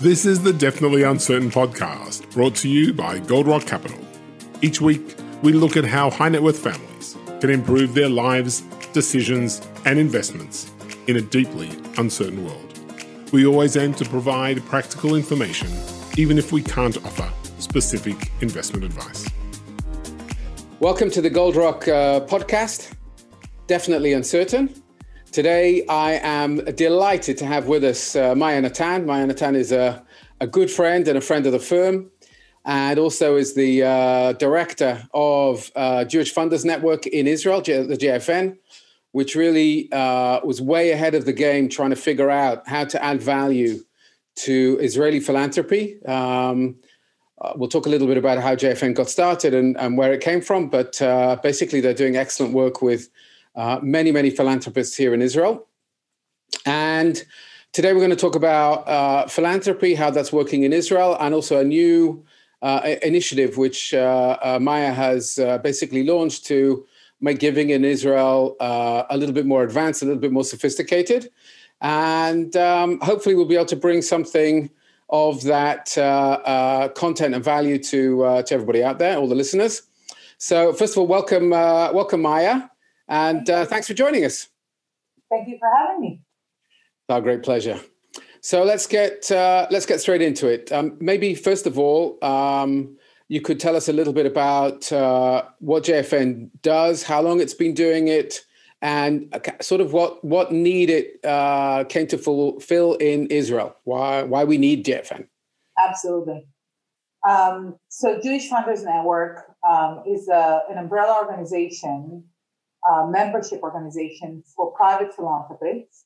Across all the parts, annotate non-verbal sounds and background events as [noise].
This is the Definitely Uncertain podcast, brought to you by Gold Rock Capital. Each week, we look at how high net worth families can improve their lives, decisions, and investments in a deeply uncertain world. We always aim to provide practical information, even if we can't offer specific investment advice. Welcome to the Gold Rock uh, podcast, Definitely Uncertain. Today, I am delighted to have with us uh, Maya Natan. Maya Natan is a, a good friend and a friend of the firm, and also is the uh, director of uh, Jewish Funders Network in Israel, the JFN, which really uh, was way ahead of the game trying to figure out how to add value to Israeli philanthropy. Um, uh, we'll talk a little bit about how JFN got started and, and where it came from, but uh, basically, they're doing excellent work with uh, many, many philanthropists here in Israel. And today we're going to talk about uh, philanthropy, how that's working in Israel, and also a new uh, initiative which uh, uh, Maya has basically launched to make giving in Israel a little bit more advanced, a little bit more sophisticated. And um, hopefully we'll be able to bring something of that content and value to, to everybody out there, all the listeners. So first of all, welcome, welcome Maya. And uh, thanks for joining us. Thank you for having me. Our great pleasure. So let's get uh, let's get straight into it. Um, maybe first of all, um, you could tell us a little bit about uh, what JFN does, how long it's been doing it, and sort of what what need it uh, came to fulfill in Israel. Why why we need JFN? Absolutely. Um, so Jewish Funders Network um, is a, an umbrella organization membership organization for private philanthropists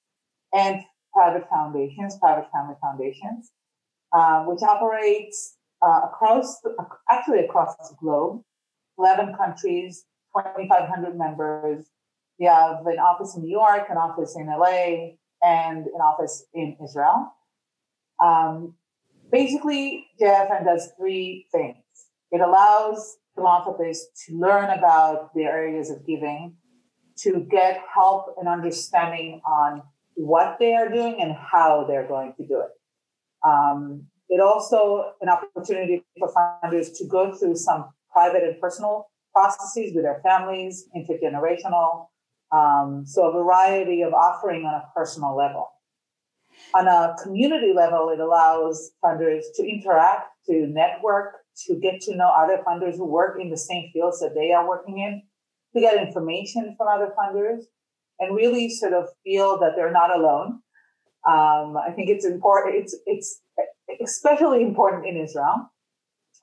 and private foundations, private family foundations, uh, which operates uh, across, the, actually across the globe, 11 countries, 2,500 members. We have an office in New York, an office in LA, and an office in Israel. Um, basically, JFN does three things. It allows philanthropists to learn about their areas of giving to get help and understanding on what they are doing and how they're going to do it. Um, it also an opportunity for funders to go through some private and personal processes with their families, intergenerational. Um, so a variety of offering on a personal level. On a community level, it allows funders to interact, to network, to get to know other funders who work in the same fields that they are working in, to get information from other funders and really sort of feel that they're not alone. Um, I think it's important. It's it's especially important in Israel.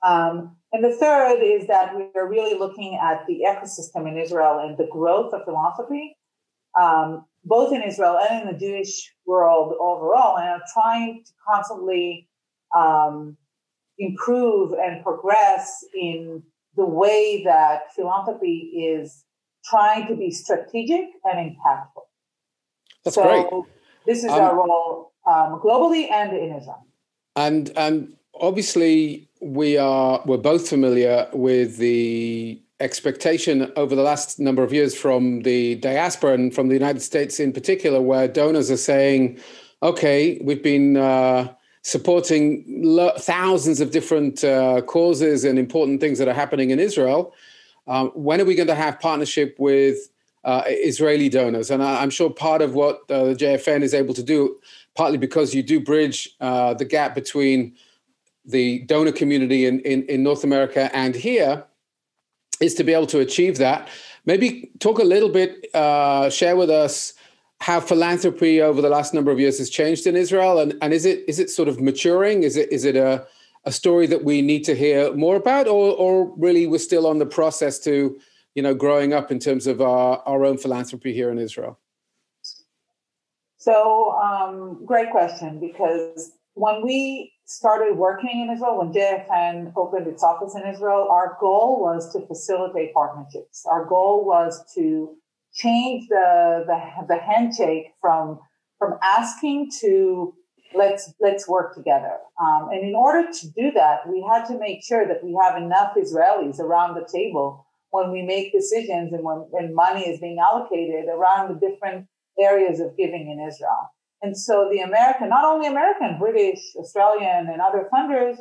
Um, and the third is that we're really looking at the ecosystem in Israel and the growth of philanthropy, um, both in Israel and in the Jewish world overall, and are trying to constantly um, improve and progress in the way that philanthropy is trying to be strategic and impactful. That's so great. This is um, our role um, globally and in Israel. And and obviously we are we're both familiar with the expectation over the last number of years from the diaspora and from the United States in particular, where donors are saying, "Okay, we've been." Uh, supporting lo- thousands of different uh, causes and important things that are happening in Israel. Um, when are we going to have partnership with uh, Israeli donors? And I, am sure part of what uh, the JFN is able to do, partly because you do bridge uh, the gap between the donor community in, in, in North America and here, is to be able to achieve that. Maybe talk a little bit, uh, share with us how philanthropy over the last number of years has changed in Israel, and, and is it is it sort of maturing? Is it is it a a story that we need to hear more about, or or really we're still on the process to you know growing up in terms of our, our own philanthropy here in Israel? So um, great question because when we started working in Israel, when JFN opened its office in Israel, our goal was to facilitate partnerships. Our goal was to change the, the, the handshake from, from asking to let's, let's work together. Um, and in order to do that, we had to make sure that we have enough Israelis around the table when we make decisions and when, when money is being allocated around the different areas of giving in Israel. And so the American, not only American, British, Australian, and other funders,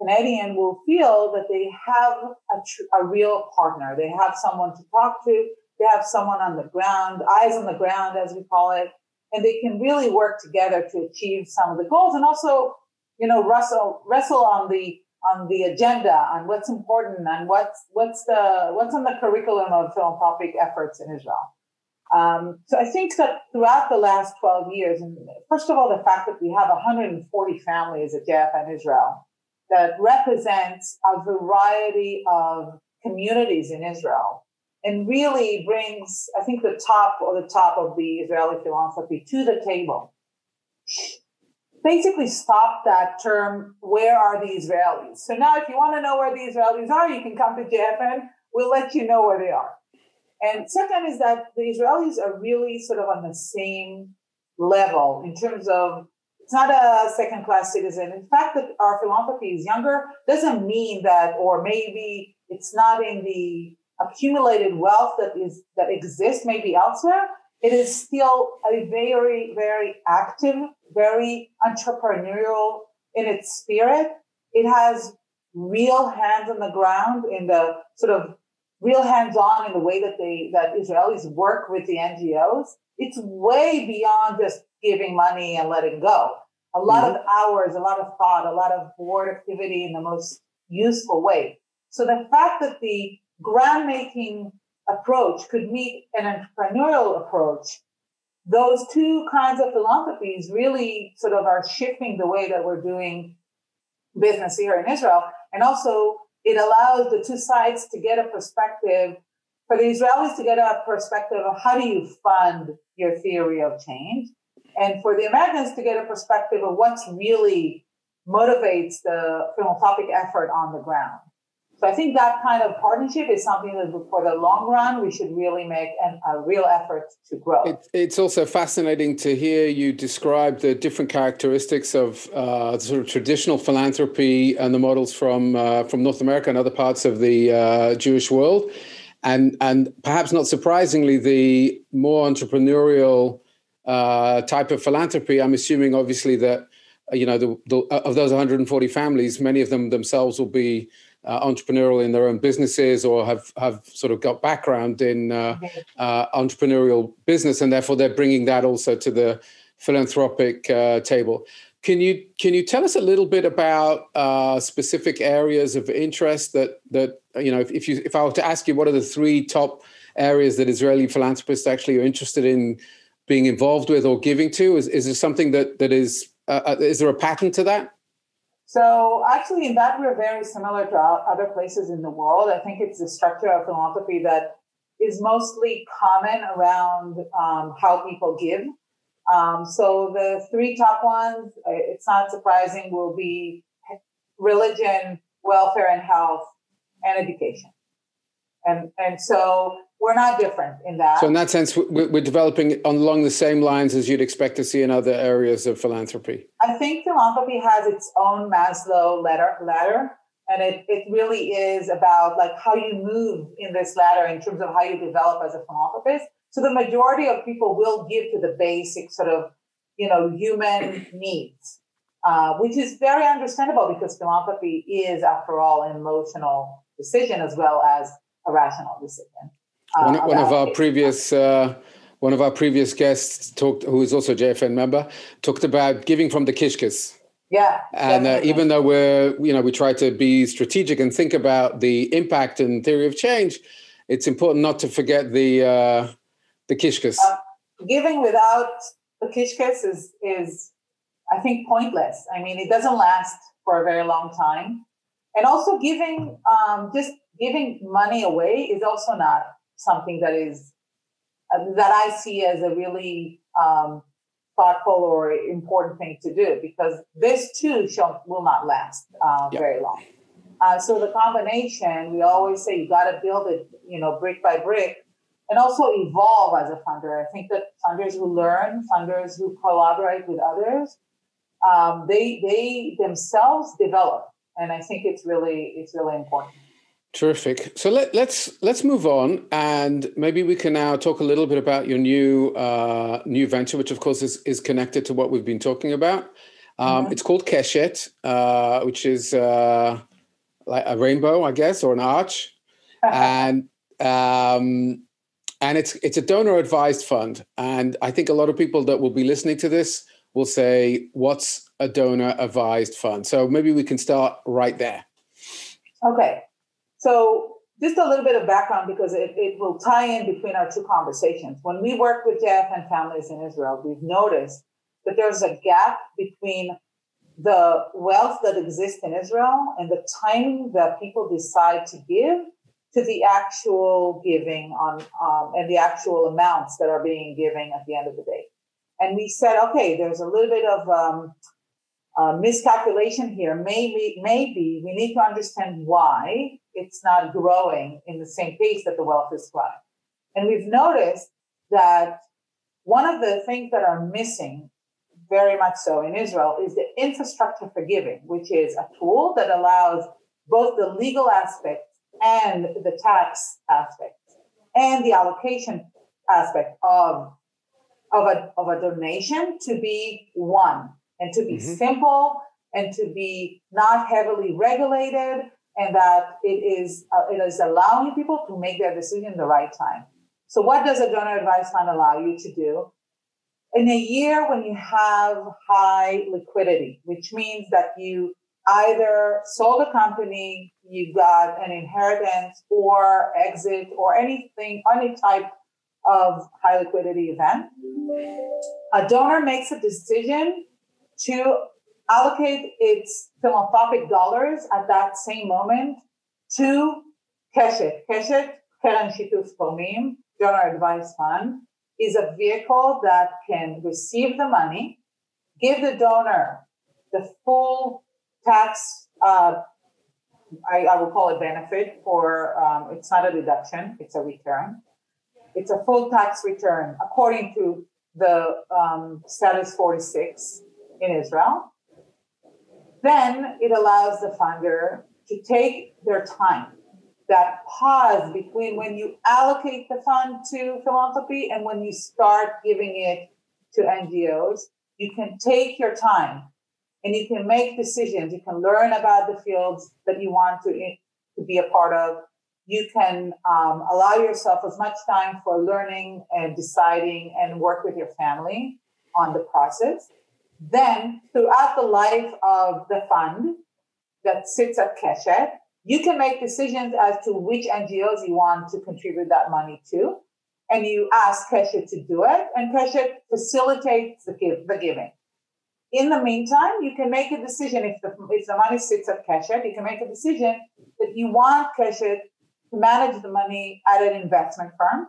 Canadian will feel that they have a, tr- a real partner. They have someone to talk to. They have someone on the ground, eyes on the ground, as we call it, and they can really work together to achieve some of the goals and also, you know, wrestle wrestle on the on the agenda on what's important and what's what's the what's on the curriculum of philanthropic efforts in Israel. Um, so I think that throughout the last 12 years, and first of all, the fact that we have 140 families at JFN Israel that represents a variety of communities in Israel and really brings, I think, the top or the top of the Israeli philanthropy to the table. Basically, stop that term, where are the Israelis? So now, if you want to know where the Israelis are, you can come to JFN. We'll let you know where they are. And second is that the Israelis are really sort of on the same level in terms of it's not a second class citizen. In fact, that our philanthropy is younger doesn't mean that, or maybe it's not in the accumulated wealth that is that exists maybe elsewhere. It is still a very, very active, very entrepreneurial in its spirit. It has real hands on the ground in the sort of real hands-on in the way that they that Israelis work with the NGOs. It's way beyond just giving money and letting go. A lot mm-hmm. of hours, a lot of thought, a lot of board activity in the most useful way. So the fact that the grant making approach could meet an entrepreneurial approach, those two kinds of philanthropies really sort of are shifting the way that we're doing business here in Israel. And also it allows the two sides to get a perspective for the Israelis to get a perspective of how do you fund your theory of change, and for the Americans to get a perspective of what's really motivates the philanthropic effort on the ground. So I think that kind of partnership is something that for the long run, we should really make an, a real effort to grow. It, it's also fascinating to hear you describe the different characteristics of uh, sort of traditional philanthropy and the models from uh, from North America and other parts of the uh, Jewish world. And, and perhaps not surprisingly, the more entrepreneurial uh, type of philanthropy, I'm assuming obviously that, you know, the, the, of those 140 families, many of them themselves will be uh, entrepreneurial in their own businesses or have have sort of got background in uh, uh, entrepreneurial business, and therefore they're bringing that also to the philanthropic uh, table. Can you can you tell us a little bit about uh, specific areas of interest that that you know if, if you if I were to ask you what are the three top areas that Israeli philanthropists actually are interested in being involved with or giving to? Is is there something that that is uh, is there a pattern to that? So actually, in that we're very similar to other places in the world. I think it's the structure of philanthropy that is mostly common around um, how people give. Um, so the three top ones, it's not surprising, will be religion, welfare and health, and education. And and so we're not different in that. So in that sense, we're developing along the same lines as you'd expect to see in other areas of philanthropy. I think philanthropy has its own Maslow ladder, ladder and it, it really is about like how you move in this ladder in terms of how you develop as a philanthropist. So the majority of people will give to the basic sort of, you know, human needs, uh, which is very understandable because philanthropy is, after all, an emotional decision as well as a rational decision. Uh, one, one of our previous uh, one of our previous guests talked, who is also a JFN member, talked about giving from the kishkas. Yeah, and uh, even though we're you know we try to be strategic and think about the impact and theory of change, it's important not to forget the uh, the kishkas. Uh, giving without the kishkas is is I think pointless. I mean, it doesn't last for a very long time, and also giving um, just giving money away is also not something that is uh, that I see as a really um, thoughtful or important thing to do because this too shall will not last uh, yep. very long. Uh, so the combination, we always say you got to build it, you know, brick by brick, and also evolve as a funder. I think that funders who learn, funders who collaborate with others, um, they they themselves develop, and I think it's really it's really important. Terrific. So let, let's let's move on, and maybe we can now talk a little bit about your new uh, new venture, which of course is is connected to what we've been talking about. Um, mm-hmm. It's called Keshet, uh, which is uh, like a rainbow, I guess, or an arch, and um, and it's it's a donor advised fund. And I think a lot of people that will be listening to this will say, "What's a donor advised fund?" So maybe we can start right there. Okay. So just a little bit of background because it, it will tie in between our two conversations. When we work with JFN families in Israel, we've noticed that there's a gap between the wealth that exists in Israel and the timing that people decide to give to the actual giving on um, and the actual amounts that are being given at the end of the day. And we said, okay, there's a little bit of um, uh, miscalculation here. Maybe, maybe we need to understand why it's not growing in the same pace that the wealth is growing. And we've noticed that one of the things that are missing very much so in Israel is the infrastructure for giving, which is a tool that allows both the legal aspect and the tax aspect and the allocation aspect of, of, a, of a donation to be one and to be mm-hmm. simple and to be not heavily regulated and that it is uh, it is allowing people to make their decision the right time. So what does a donor advice fund allow you to do? In a year when you have high liquidity, which means that you either sold a company, you got an inheritance or exit or anything, any type of high liquidity event, a donor makes a decision to allocate its philanthropic dollars at that same moment to Keshet. Keshet, Keren Shituf Tormim, Donor Advice Fund, is a vehicle that can receive the money, give the donor the full tax, uh, I, I, will call it benefit for, um, it's not a deduction, it's a return. It's a full tax return according to the um, status 46 in Israel. Then it allows the funder to take their time, that pause between when you allocate the fund to philanthropy and when you start giving it to NGOs. You can take your time and you can make decisions. You can learn about the fields that you want to, to be a part of. You can um, allow yourself as much time for learning and deciding and work with your family on the process. Then, throughout the life of the fund that sits at Keshet, you can make decisions as to which NGOs you want to contribute that money to. And you ask Keshet to do it, and Keshet facilitates the, give, the giving. In the meantime, you can make a decision if the, if the money sits at Keshet, you can make a decision that you want Keshet to manage the money at an investment firm.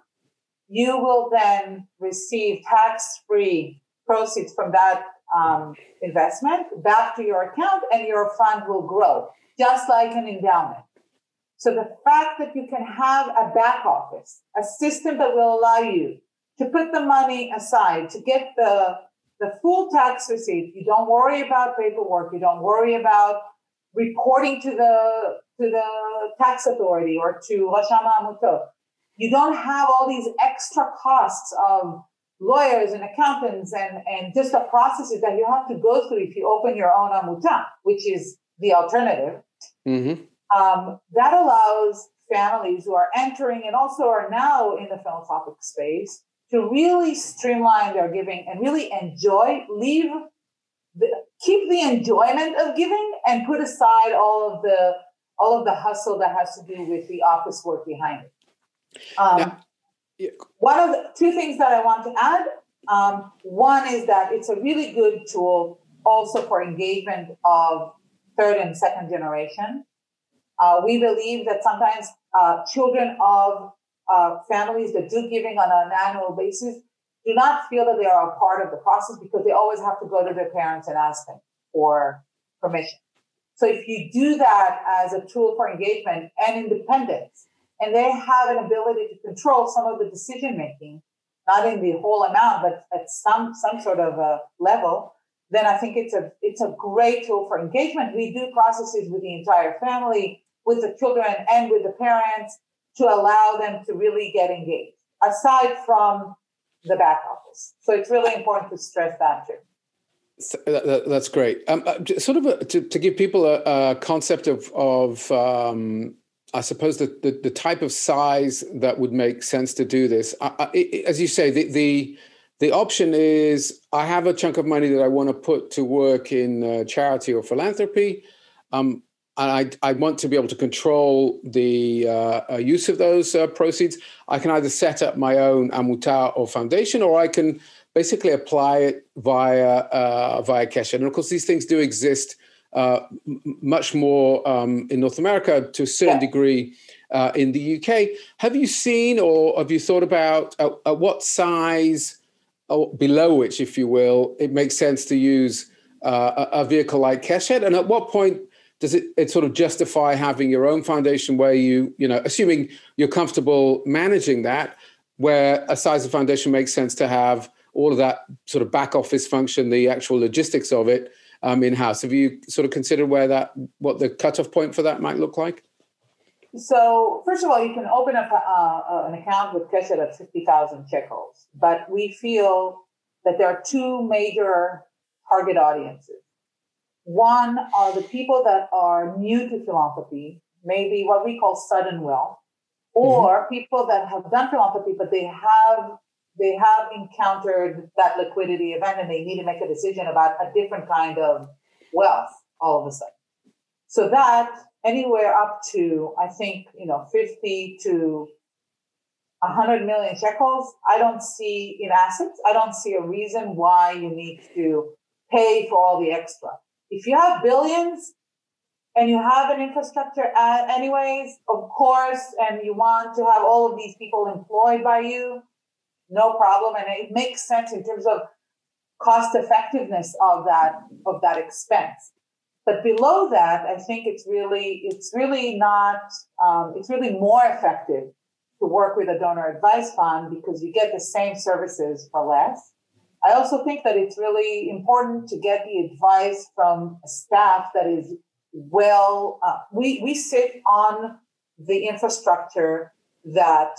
You will then receive tax free proceeds from that um, investment back to your account and your fund will grow, just like an endowment. So the fact that you can have a back office, a system that will allow you to put the money aside to get the, the full tax receipt, you don't worry about paperwork, you don't worry about reporting to the to the tax authority or to Rasham Amutot. You don't have all these extra costs of lawyers and accountants and, and just the processes that you have to go through if you open your own amuta, which is the alternative. Mm-hmm. Um, that allows families who are entering and also are now in the philanthropic space to really streamline their giving and really enjoy, leave, the, keep the enjoyment of giving and put aside all of the all of the hustle that has to do with the office work behind it. Um, now, yeah. One of the two things that I want to add um, one is that it's a really good tool also for engagement of third and second generation. Uh, we believe that sometimes uh, children of uh, families that do giving on an annual basis do not feel that they are a part of the process because they always have to go to their parents and ask them for permission. So if you do that as a tool for engagement and independence, and they have an ability to control some of the decision making, not in the whole amount, but at some some sort of a level, then I think it's a it's a great tool for engagement. We do processes with the entire family. with the children and with the parents to allow them to really get engaged, aside from the back office. So it's really important to stress that too. That's great. Um, uh, sort of a, to, to, give people a, a concept of, of um, I suppose, the, the, the, type of size that would make sense to do this. I, I, as you say, the, the, the option is I have a chunk of money that I want to put to work in uh, charity or philanthropy. Um, and I, I want to be able to control the uh, uh, use of those uh, proceeds. I can either set up my own amuta or foundation, or I can basically apply it via uh, via Keshet. And of course, these things do exist uh, much more um, in North America to a certain yeah. degree uh, in the UK. Have you seen or have you thought about at, at what size, or below which, if you will, it makes sense to use uh, a, a, vehicle like Keshet? And at what point does it, it sort of justify having your own foundation where you, you know, assuming you're comfortable managing that, where a size of foundation makes sense to have all of that sort of back office function, the actual logistics of it um, in house. Have you sort of considered where that, what the cutoff point for that might look like? So first of all, you can open up a, uh, an account with Keshet at 50,000 shekels, but we feel that there are two major target audiences. One are the people that are new to philanthropy, maybe what we call sudden wealth, or mm-hmm. people that have done philanthropy, but they have they have encountered that liquidity event and they need to make a decision about a different kind of wealth all of a sudden. So that anywhere up to, I think, you know, 50 to 100 million shekels, I don't see in assets, I don't see a reason why you need to pay for all the extra. If you have billions and you have an infrastructure anyways, of course, and you want to have all of these people employed by you, no problem. And it makes sense in terms of cost effectiveness of that of that expense. But below that, I think it's really it's really not um, it's really more effective to work with a donor advice fund because you get the same services for less. I also think that it's really important to get the advice from staff that is well. Uh, we we sit on the infrastructure that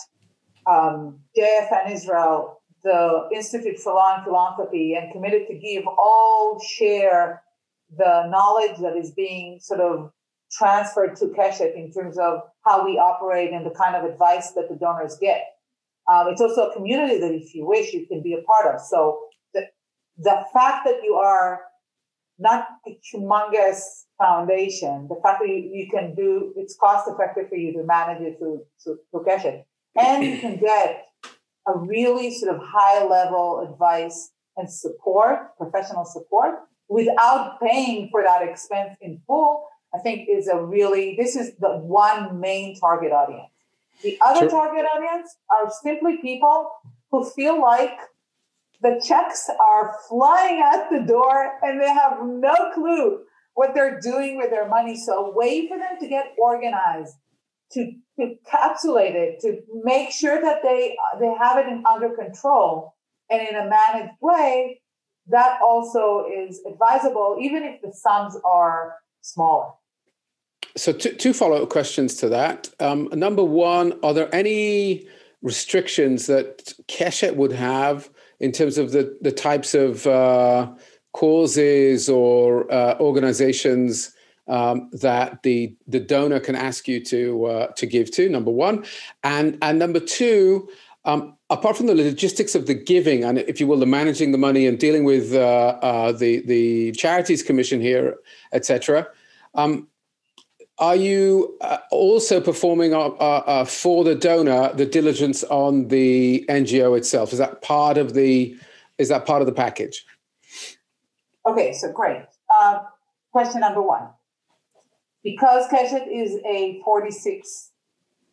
um, JFN Israel, the Institute for Law and Philanthropy, and committed to give all share the knowledge that is being sort of transferred to Keshet in terms of how we operate and the kind of advice that the donors get. Um, it's also a community that, if you wish, you can be a part of. So the, the fact that you are not a humongous foundation, the fact that you, you can do, it's cost effective for you to manage it through, through, through Keshet and you can get a really sort of high level advice and support, professional support, without paying for that expense in full, I think is a really, this is the one main target audience. The other sure. target audience are simply people who feel like the checks are flying out the door and they have no clue what they're doing with their money. So a way for them to get organized to, to it, to make sure that they they have it in, under control and in a managed way, that also is advisable, even if the sums are smaller. So, two, two follow up questions to that. Um, number one, are there any restrictions that Keshet would have in terms of the, the types of uh, causes or uh, organizations um, that the the donor can ask you to uh, to give to. Number one, and and number two. Um, apart from the logistics of the giving and, if you will, the managing the money and dealing with uh, uh, the the charities commission here, etc., um, are you uh, also performing uh, uh, for the donor the diligence on the NGO itself? Is that part of the is that part of the package? Okay, so great. question number one: because Keshet is a 46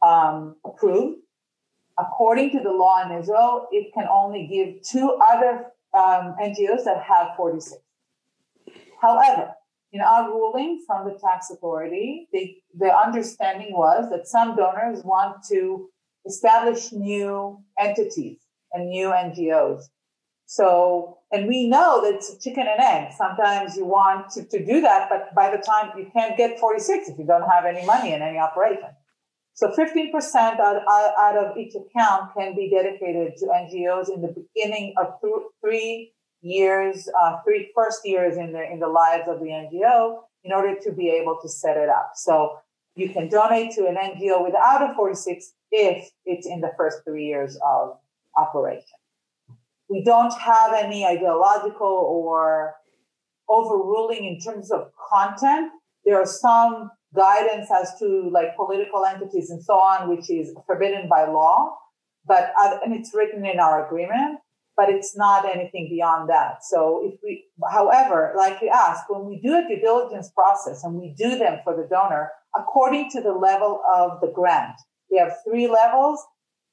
um, approved, according to the law in Israel, it can only give to other um, NGOs that have 46. However, in our ruling from the tax authority, the, the understanding was that some donors want to establish new entities and new NGOs. So, and we know that it's chicken and egg. Sometimes you want to, to do that, but by the time you can't get 46 if you don't have any money in any operation. So 15% out, out of each account can be dedicated to NGOs in the beginning of th- three years, uh, three first years in the in the lives of the NGO in order to be able to set it up. So you can donate to an NGO without a 46 if it's in the first three years of operation. We don't have any ideological or overruling in terms of content. There are some guidance as to like political entities and so on, which is forbidden by law, but uh, and it's written in our agreement, but it's not anything beyond that. So if we, however, like you asked, when we do a due diligence process and we do them for the donor according to the level of the grant, we have three levels,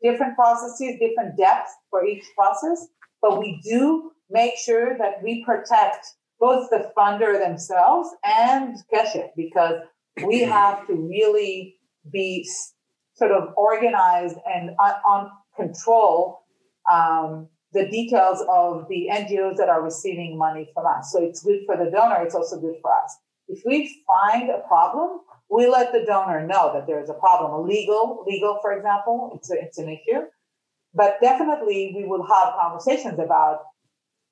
different processes, different depths for each process, but we do make sure that we protect both the funder themselves and Keshet because we [clears throat] have to really be sort of organized and on, on control um, the details of the NGOs that are receiving money from us. So it's good for the donor. It's also good for us. If we find a problem, we let the donor know that there's a problem. A legal, legal, for example, it's a, it's an issue. But definitely, we will have conversations about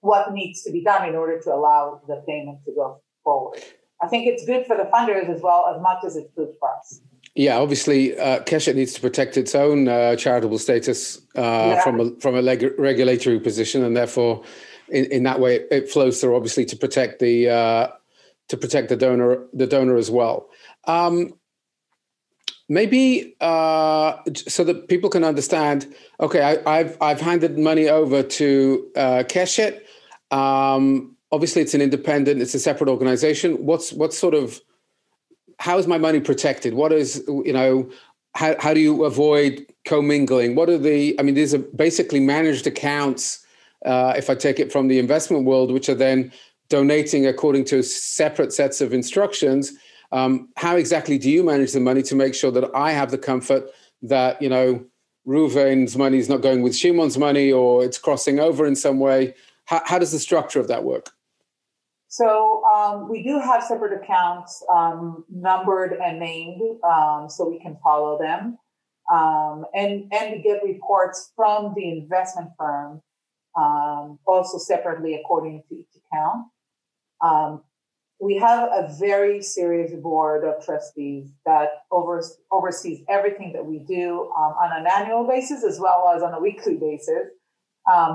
what needs to be done in order to allow the payment to go forward. I think it's good for the funders as well as much as it's good for us. Yeah, obviously, uh, Keshet needs to protect its own uh, charitable status uh, yeah. from a from a leg- regulatory position, and therefore, in, in that way, it flows through obviously to protect the uh, to protect the donor the donor as well. Um, maybe uh, so that people can understand. Okay, I, have I've handed money over to uh, Keshet. Um, obviously it's an independent, it's a separate organization. What's what's sort of how is my money protected? What is you know how how do you avoid commingling? What are the I mean these are basically managed accounts. Uh, if I take it from the investment world, which are then donating according to separate sets of instructions. Um, how exactly do you manage the money to make sure that I have the comfort that you know Ruven's money is not going with Shimon's money or it's crossing over in some way? How, how does the structure of that work? So um, we do have separate accounts um, numbered and named, um, so we can follow them, um, and and we get reports from the investment firm, um, also separately according to each account. Um, we have a very serious board of trustees that over, oversees everything that we do on an annual basis as well as on a weekly basis.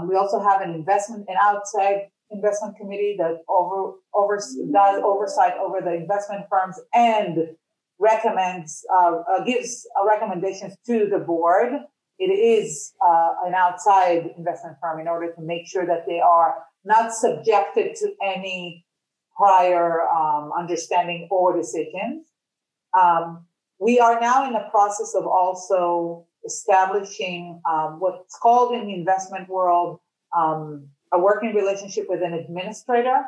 we also have an investment, an outside investment committee that over, over does oversight over the investment firms and recommends uh, uh, gives uh, recommendations to the board. It is uh, an outside investment firm in order to make sure that they are not subjected to any prior um, understanding or decisions. Um, we are now in the process of also establishing um, what's called in the investment world um, a working relationship with an administrator.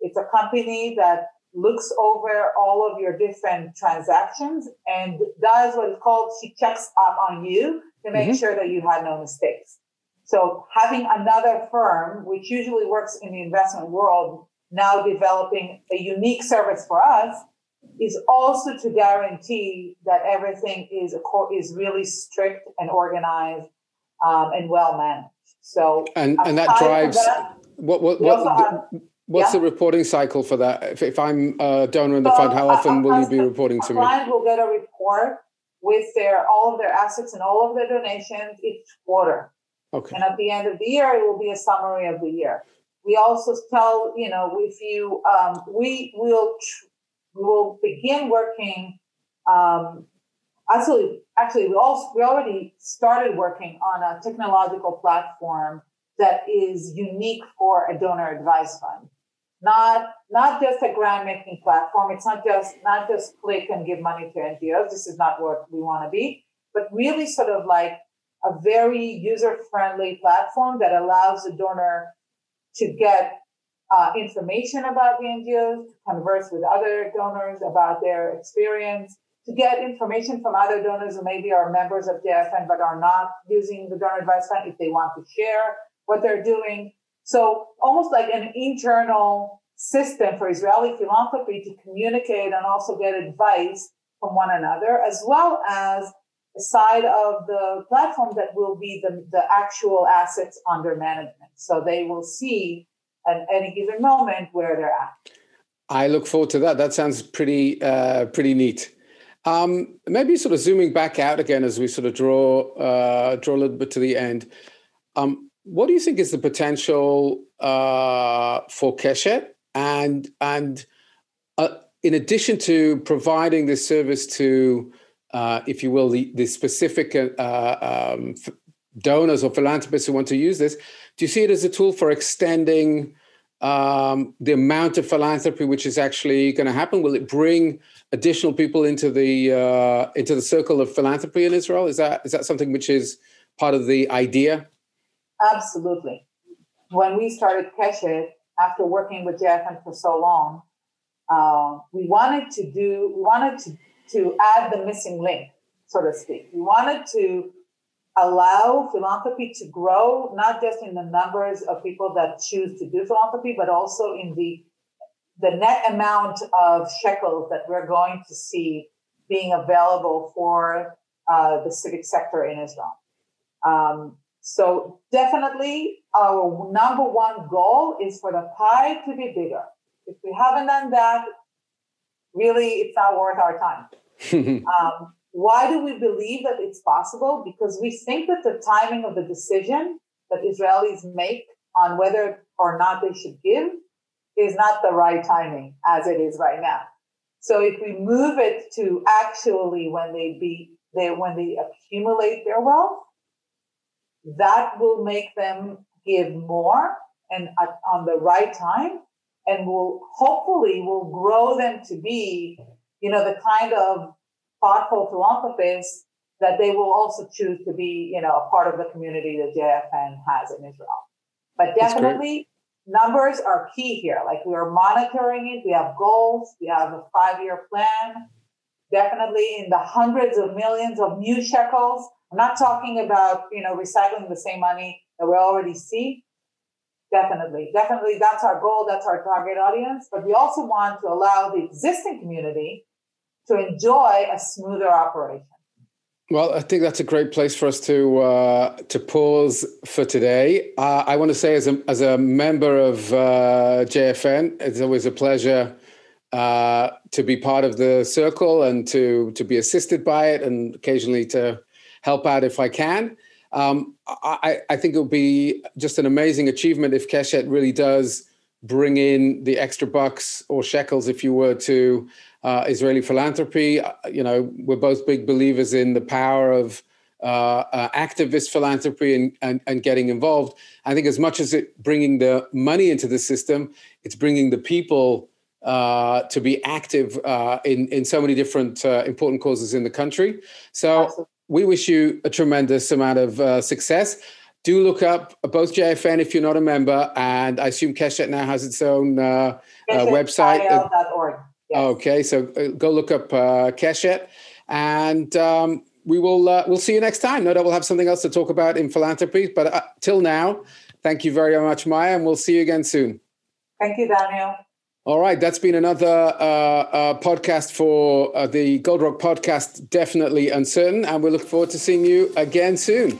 It's a company that looks over all of your different transactions and does what is called, she checks up on you to make mm-hmm. sure that you had no mistakes. So having another firm, which usually works in the investment world, now developing a unique service for us is also to guarantee that everything is is really strict and organized um, and well managed. So and and that drives that, what what, what have, what's yeah. the reporting cycle for that? If, if I'm a donor in the so fund, how often a, will you be reporting to me? Client will get a report with their all of their assets and all of their donations each quarter. Okay. And at the end of the year, it will be a summary of the year. We also tell you know if you um, we will tr- will begin working um, actually, actually, we also we already started working on a technological platform that is unique for a donor advice fund. Not not just a grant making platform. It's not just not just click and give money to NGOs. This is not what we want to be, but really sort of like a very user friendly platform that allows the donor to get uh, information about the NGOs, to converse with other donors about their experience, to get information from other donors who maybe are members of JFN but are not using the donor advice fund if they want to share what they're doing. So almost like an internal system for Israeli philanthropy to communicate and also get advice from one another, as well as side of the platform that will be the, the actual assets under management. So they will see at any given moment where they're at. I look forward to that. That sounds pretty uh, pretty neat. Um, maybe sort of zooming back out again as we sort of draw uh, draw a little bit to the end. Um, what do you think is the potential uh, for Keshet and and uh, in addition to providing this service to, uh, if you will, the, the specific uh, um, donors or philanthropists who want to use this, do you see it as a tool for extending um, the amount of philanthropy which is actually going to happen? Will it bring additional people into the uh, into the circle of philanthropy in Israel? Is that is that something which is part of the idea? Absolutely. When we started Keshet, after working with JFN for so long, uh, we wanted to do we wanted to to add the missing link, so to speak. We wanted to allow philanthropy to grow, not just in the numbers of people that choose to do philanthropy, but also in the the net amount of shekels that we're going to see being available for uh, the civic sector in Israel. Um, so definitely our number one goal is for the pie to be bigger. If we haven't done that, really it's not worth our time. [laughs] um, why do we believe that it's possible? Because we think that the timing of the decision that Israelis make on whether or not they should give is not the right timing as it is right now. So if we move it to actually when they be they when they accumulate their wealth, that will make them give more and at, on the right time and will hopefully will grow them to be you know the kind of thoughtful philanthropists that they will also choose to be you know a part of the community that jfn has in israel. But definitely numbers are key here. Like we are monitoring it. We have goals. We have a five year plan. Definitely in the hundreds of millions of new shekels. I'm not talking about, you know, recycling the same money that we already see. Definitely, definitely, that's our goal. That's our target audience. But we also want to allow the existing community to enjoy a smoother operation. Well, I think that's a great place for us to uh, to pause for today. Uh, I want to say, as a as a member of uh, JFN, it's always a pleasure uh, to be part of the circle and to to be assisted by it, and occasionally to help out if I can. Um, I, I, think it would be just an amazing achievement if Keshet really does bring in the extra bucks or shekels, if you were, to uh, Israeli philanthropy. Uh, you know, we're both big believers in the power of uh, uh, activist philanthropy and, and, and, getting involved. I think as much as it bringing the money into the system, it's bringing the people uh, to be active uh, in in so many different uh, important causes in the country. So Absolutely we wish you a tremendous amount of uh, success. Do look up both JFN if you're not a member, and I assume Keshet now has its own uh, uh, website. Okay, so uh, go look up uh, Keshet, and um, we will uh, we'll see you next time. No doubt we'll have something else to talk about in philanthropy. But uh, till now, thank you very much, Maya, and we'll see you again soon. Thank you, Daniel. All right, that's been another uh, uh, podcast for uh, the Gold Rock podcast. Definitely uncertain, and we look forward to seeing you again soon.